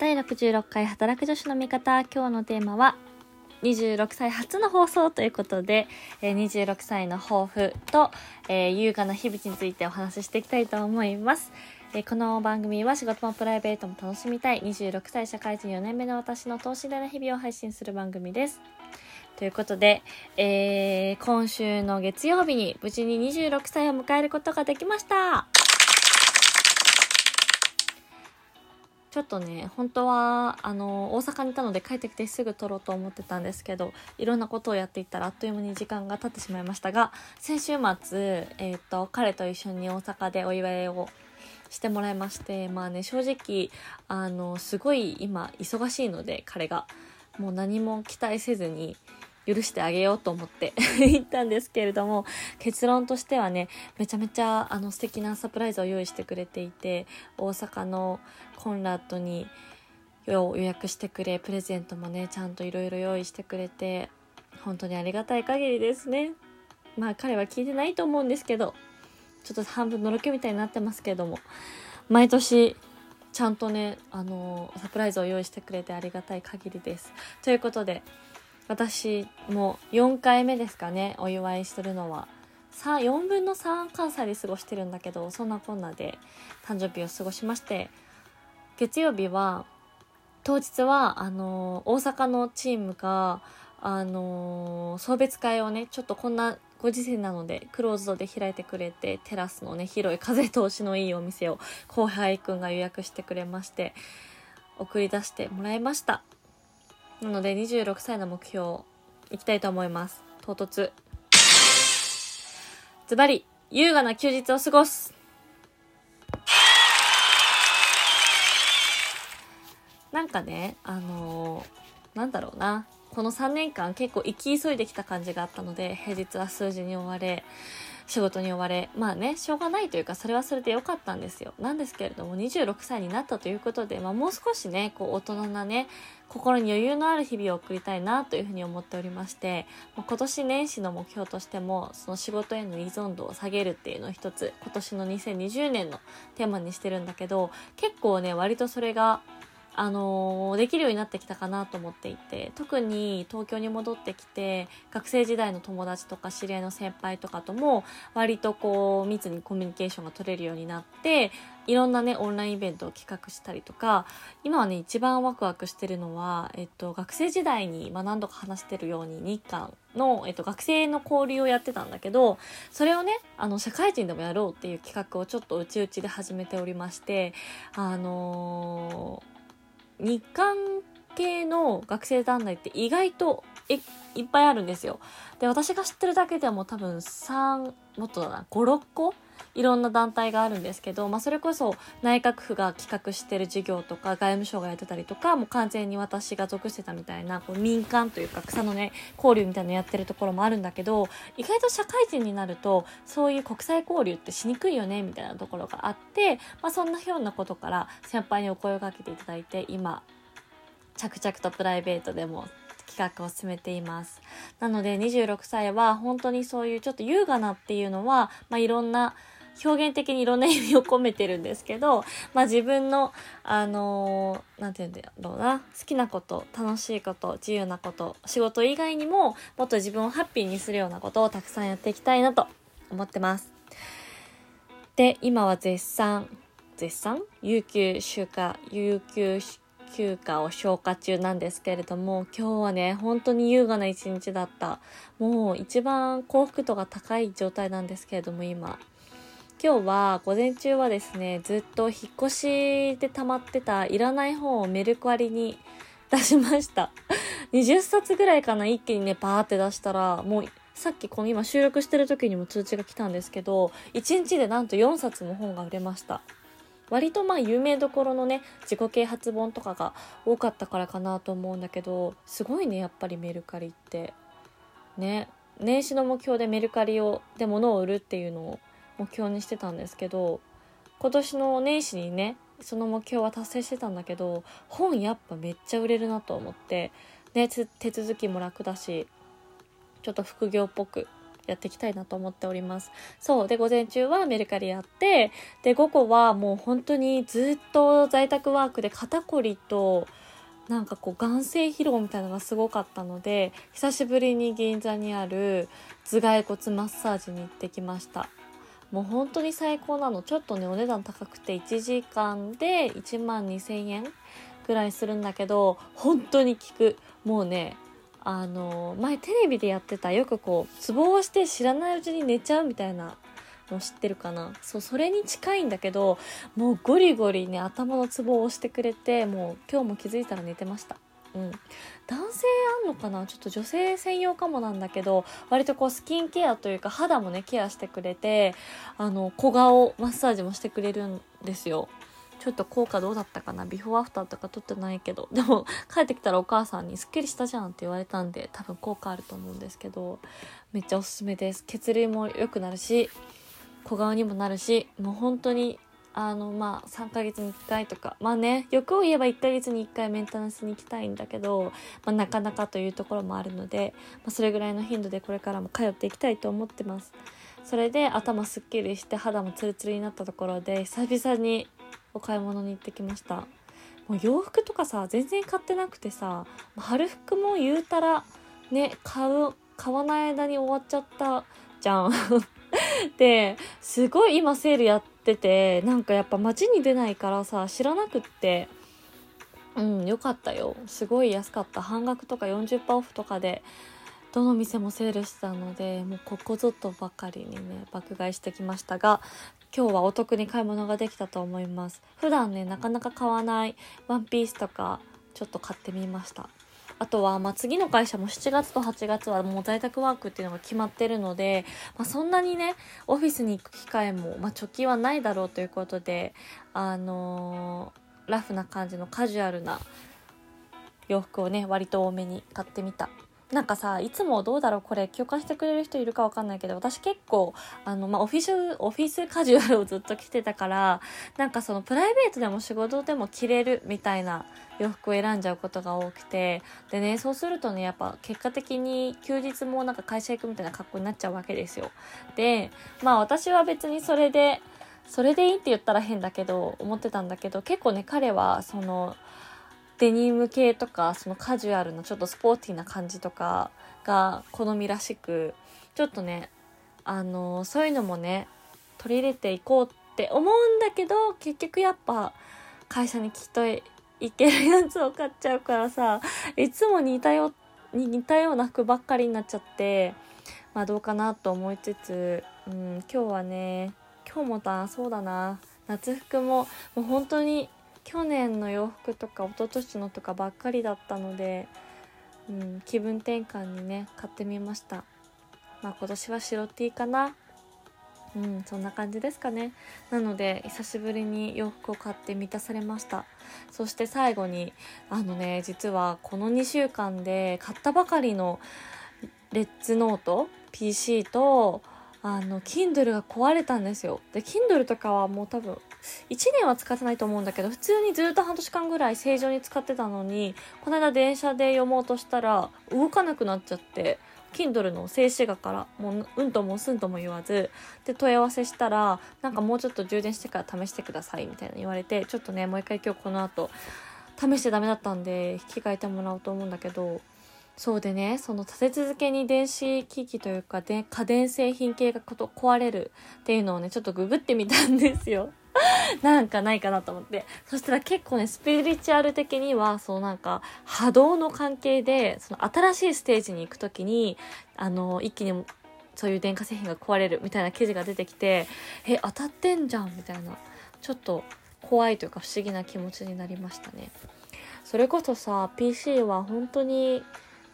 第66回働く女子の味方。今日のテーマは26歳初の放送ということで、え、26歳の抱負と、え、優雅な日々についてお話ししていきたいと思います、え、この番組は仕事もプライベートも楽しみたい26歳社会人4年目の私の等身大な日々を配信する番組です。ということで、えー、今週の月曜日に無事に26歳を迎えることができました。ちょっとね本当はあの大阪にいたので帰ってきてすぐ撮ろうと思ってたんですけどいろんなことをやっていったらあっという間に時間が経ってしまいましたが先週末、えーと、彼と一緒に大阪でお祝いをしてもらいましてまあね正直あのすごい今忙しいので彼が。もう何も期待せずに許してあげようと思って 言ったんですけれども結論としてはねめちゃめちゃあの素敵なサプライズを用意してくれていて大阪のコンラッドに予約してくれプレゼントもねちゃんといろいろ用意してくれて本当にありがたい限りですね。まあ彼は聞いてないと思うんですけどちょっと半分のろけみたいになってますけども毎年ちゃんとねあのサプライズを用意してくれてありがたい限りです。ということで私も4回目ですかねお祝いするのは。4分の3関西で過ごしてるんだけどそんなこんなで誕生日を過ごしまして月曜日は当日はあの大阪のチームがあの送別会をねちょっとこんなご時世なのでクローズドで開いてくれてテラスのね広い風通しのいいお店を後輩くんが予約してくれまして送り出してもらいました。なので26歳の目標いきたいと思います。唐突。ズバリ、優雅な休日を過ごす。なんかね、あのー、なんだろうな。この3年間結構生き急いできた感じがあったので、平日は数字に追われ、仕事に追われまあねしょうがないというかそれはそれで良かったんですよ。なんですけれども26歳になったということで、まあ、もう少しねこう大人なね心に余裕のある日々を送りたいなというふうに思っておりまして、まあ、今年年始の目標としてもその仕事への依存度を下げるっていうのを一つ今年の2020年のテーマにしてるんだけど結構ね割とそれがあのできるようになってきたかなと思っていて特に東京に戻ってきて学生時代の友達とか知り合いの先輩とかとも割とこう密にコミュニケーションが取れるようになっていろんなねオンラインイベントを企画したりとか今はね一番ワクワクしてるのは、えっと、学生時代に、まあ、何度か話してるように日韓の、えっと、学生の交流をやってたんだけどそれをねあの社会人でもやろうっていう企画をちょっと内々で始めておりましてあのー日韓系の学生団体って意外といっぱいあるんですよ。で、私が知ってるだけでも多分3、もっとだな、5、6個いろんな団体があるんですけど、まあ、それこそ内閣府が企画してる事業とか外務省がやってたりとかもう完全に私が属してたみたいなこう民間というか草のね交流みたいなのやってるところもあるんだけど意外と社会人になるとそういう国際交流ってしにくいよねみたいなところがあって、まあ、そんなようなことから先輩にお声をかけていただいて今着々とプライベートでも企画を進めています。なので26歳は本当にそういうちょっと優雅なっていうのは、まあ、いろんな表現的にいろんな意味を込めてるんですけど、まあ自分の、あのー、て言うんだろうな、好きなこと、楽しいこと、自由なこと、仕事以外にも、もっと自分をハッピーにするようなことをたくさんやっていきたいなと思ってます。で、今は絶賛、絶賛？有給休暇、有給休暇を消化中なんですけれども今日はね本当に優雅な一日だった。もう一番幸福度が高い状態なんですけれども今。今日は午前中はですねずっと引っ越しで溜まってたいらない本をメルカリに出しました。20冊ぐらいかな一気にねバーって出したらもうさっきこの今収録してる時にも通知が来たんですけど1日でなんと4冊も本が売れました。割とまあ有名どころのね自己啓発本とかが多かったからかなと思うんだけどすごいねやっぱりメルカリって。ね年始の目標でメルカリをで物を売るっていうのを目標にしてたんですけど今年の年始にねその目標は達成してたんだけど本やっぱめっちゃ売れるなと思って、ね、手続きも楽だしちょっと副業っぽくやっていきたいなと思っております。そう。で、午前中はメルカリやって、で、午後はもう本当にずっと在宅ワークで肩こりと、なんかこう眼性疲労みたいなのがすごかったので久しぶりに銀座にある頭蓋骨マッサージに行ってきましたもう本当に最高なのちょっとねお値段高くて1時間で1万2000円ぐらいするんだけど本当に効くもうねあの前テレビでやってたよくこうツボをして知らないうちに寝ちゃうみたいなの知ってるかな？そうそれに近いんだけどもうゴリゴリね頭のツボを押してくれてもう今日も気づいたら寝てました。うん、男性あんのかな？ちょっと女性専用かもなんだけど割とこうスキンケアというか肌もねケアしてくれてあの小顔マッサージもしてくれるんですよ。ちょっと効果どうだったかな？ビフォーアフターとか撮ってないけど。でも帰ってきたらお母さんに「すっきりしたじゃん」って言われたんで多分効果あると思うんですけど。めっちゃおすすめです。血流も良くなるし小顔にもなるしもう本当にあのまあ3ヶ月に1回とか。まあね欲を言えば1ヶ月に1回メンテナンスに行きたいんだけど、まあ、なかなかというところもあるので、まあ、それぐらいの頻度でこれからも通っていきたいと思ってます。それで頭すっきりして肌もツルツルになったところで久々にお買い物に行ってきました。もう洋服とかさ全然買ってなくてさ春服も言うたらね買う買わない間に終わっちゃったじゃん。ですごい今セールやっててなんかやっぱ街に出ないからさ知らなくって。うんよかったよ。すごい安かった。半額とか40%オフとかでどの店もセールしてたのでもうここぞとばかりにね爆買いしてきましたが今日はお得に買い物ができたと思います。普段ねなかなか買わないワンピースとかちょっと買ってみました。あとは、まあ、次の会社も7月と8月はもう在宅ワークっていうのが決まってるので、まあ、そんなにね、オフィスに行く機会も、まあ、貯金はないだろうということで、あのー、ラフな感じのカジュアルな洋服をね、割と多めに買ってみた。なんかさいつもどうだろうこれ共感してくれる人いるかわかんないけど私結構あの、まあ、オフィスオフィスカジュアルをずっと着てたからなんかそのプライベートでも仕事でも着れるみたいな洋服を選んじゃうことが多くてでねそうするとねやっぱ結果的に休日もなんか会社行くみたいな格好になっちゃうわけですよ。でまあ私は別にそれでそれでいいって言ったら変だけど思ってたんだけど結構ね彼はそのデニム系とかそのカジュアルなちょっとスポーティーな感じとかが好みらしくちょっとねあのそういうのもね取り入れていこうって思うんだけど結局やっぱ会社にきっといけるやつを買っちゃうからさいつも似たよ似たような服ばっかりになっちゃってまあどうかなと思いつつ、うん、今日はね今日もだそうだな夏服ももう本当に去年の洋服とか一昨年のとかばっかりだったので、うん、気分転換にね買ってみました。まあ今年は白 T かな。うんそんな感じですかね。なので久しぶりに洋服を買って満たされました。そして最後にあのね実はこの2週間で買ったばかりのレッツノート PC とあの Kindle が壊れたんですよ。で Kindle とかはもう多分1年は使ってないと思うんだけど普通にずっと半年間ぐらい正常に使ってたのにこの間電車で読もうとしたら動かなくなっちゃって Kindle の静止画からもううんともすんとも言わずで問い合わせしたらなんかもうちょっと充電してから試してくださいみたいな言われてちょっとねもう一回今日この後試してダメだったんで引き換えてもらおうと思うんだけどそうでねその立て続けに電子機器というかで家電製品系がこと壊れるっていうのをねちょっとググってみたんですよ。なんかないかなと思って。そしたら結構ね、スピリチュアル的には、そのなんか、波動の関係で、その新しいステージに行くときに、あの、一気にそういう電化製品が壊れるみたいな記事が出てきて、え、当たってんじゃんみたいな。ちょっと怖いというか不思議な気持ちになりましたね。それこそさ、PC は本当に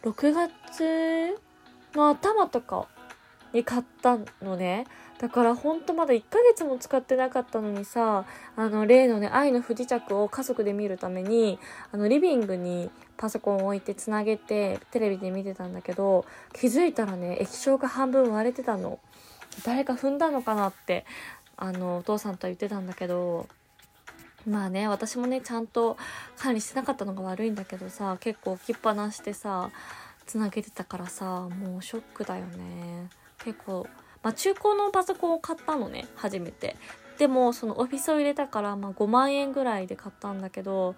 6月の頭とかに買ったのね。だからほんとまだ1ヶ月も使ってなかったのにさ、あの例のね、愛の不時着を家族で見るために、あのリビングにパソコンを置いてつなげてテレビで見てたんだけど、気づいたらね、液晶が半分割れてたの。誰か踏んだのかなって、あの、お父さんとは言ってたんだけど、まあね、私もね、ちゃんと管理してなかったのが悪いんだけどさ、結構置きっぱなしてさ、つなげてたからさ、もうショックだよね。結構、まあ、中古のパソコンを買ったのね初めて。でもそのオフィスを入れたから、まあ、5万円ぐらいで買ったんだけど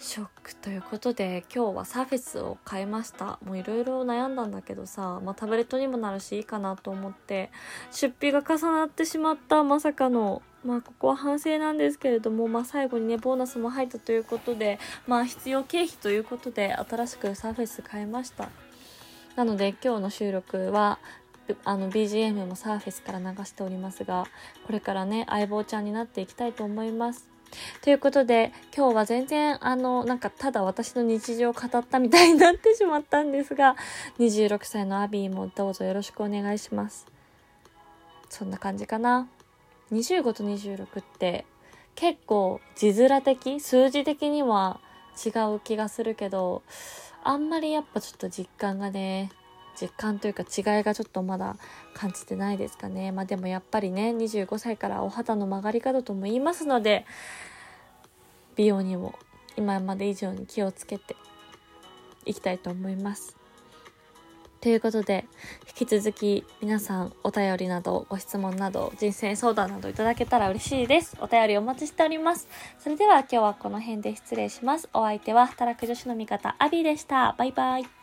ショックということで今日はサーフェスを買いました。もういろいろ悩んだんだけどさ、まあ、タブレットにもなるしいいかなと思って出費が重なってしまったまさかの。まあここは反省なんですけれども、まあ、最後にねボーナスも入ったということでまあ必要経費ということで新しくサーフェス買いました。なので今日の収録はあの BGM もサーフェスから流しておりますがこれからね相棒ちゃんになっていきたいと思います。ということで今日は全然あのなんかただ私の日常を語ったみたいになってしまったんですが26歳のアビーもどうぞよろしくお願いします。そんな感じかな。25と26って結構字面的数字的には違う気がするけどあんまりやっぱちょっと実感がね実感というか違いがちょっとまだ感じてないですかね。まあでもやっぱりね、25歳からお肌の曲がり方とも言いますので、美容にも今まで以上に気をつけていきたいと思います。ということで、引き続き皆さんお便りなどご質問など人生相談などいただけたら嬉しいです。お便りお待ちしております。それでは今日はこの辺で失礼します。お相手は働く女子の味方アビーでした。バイバイ。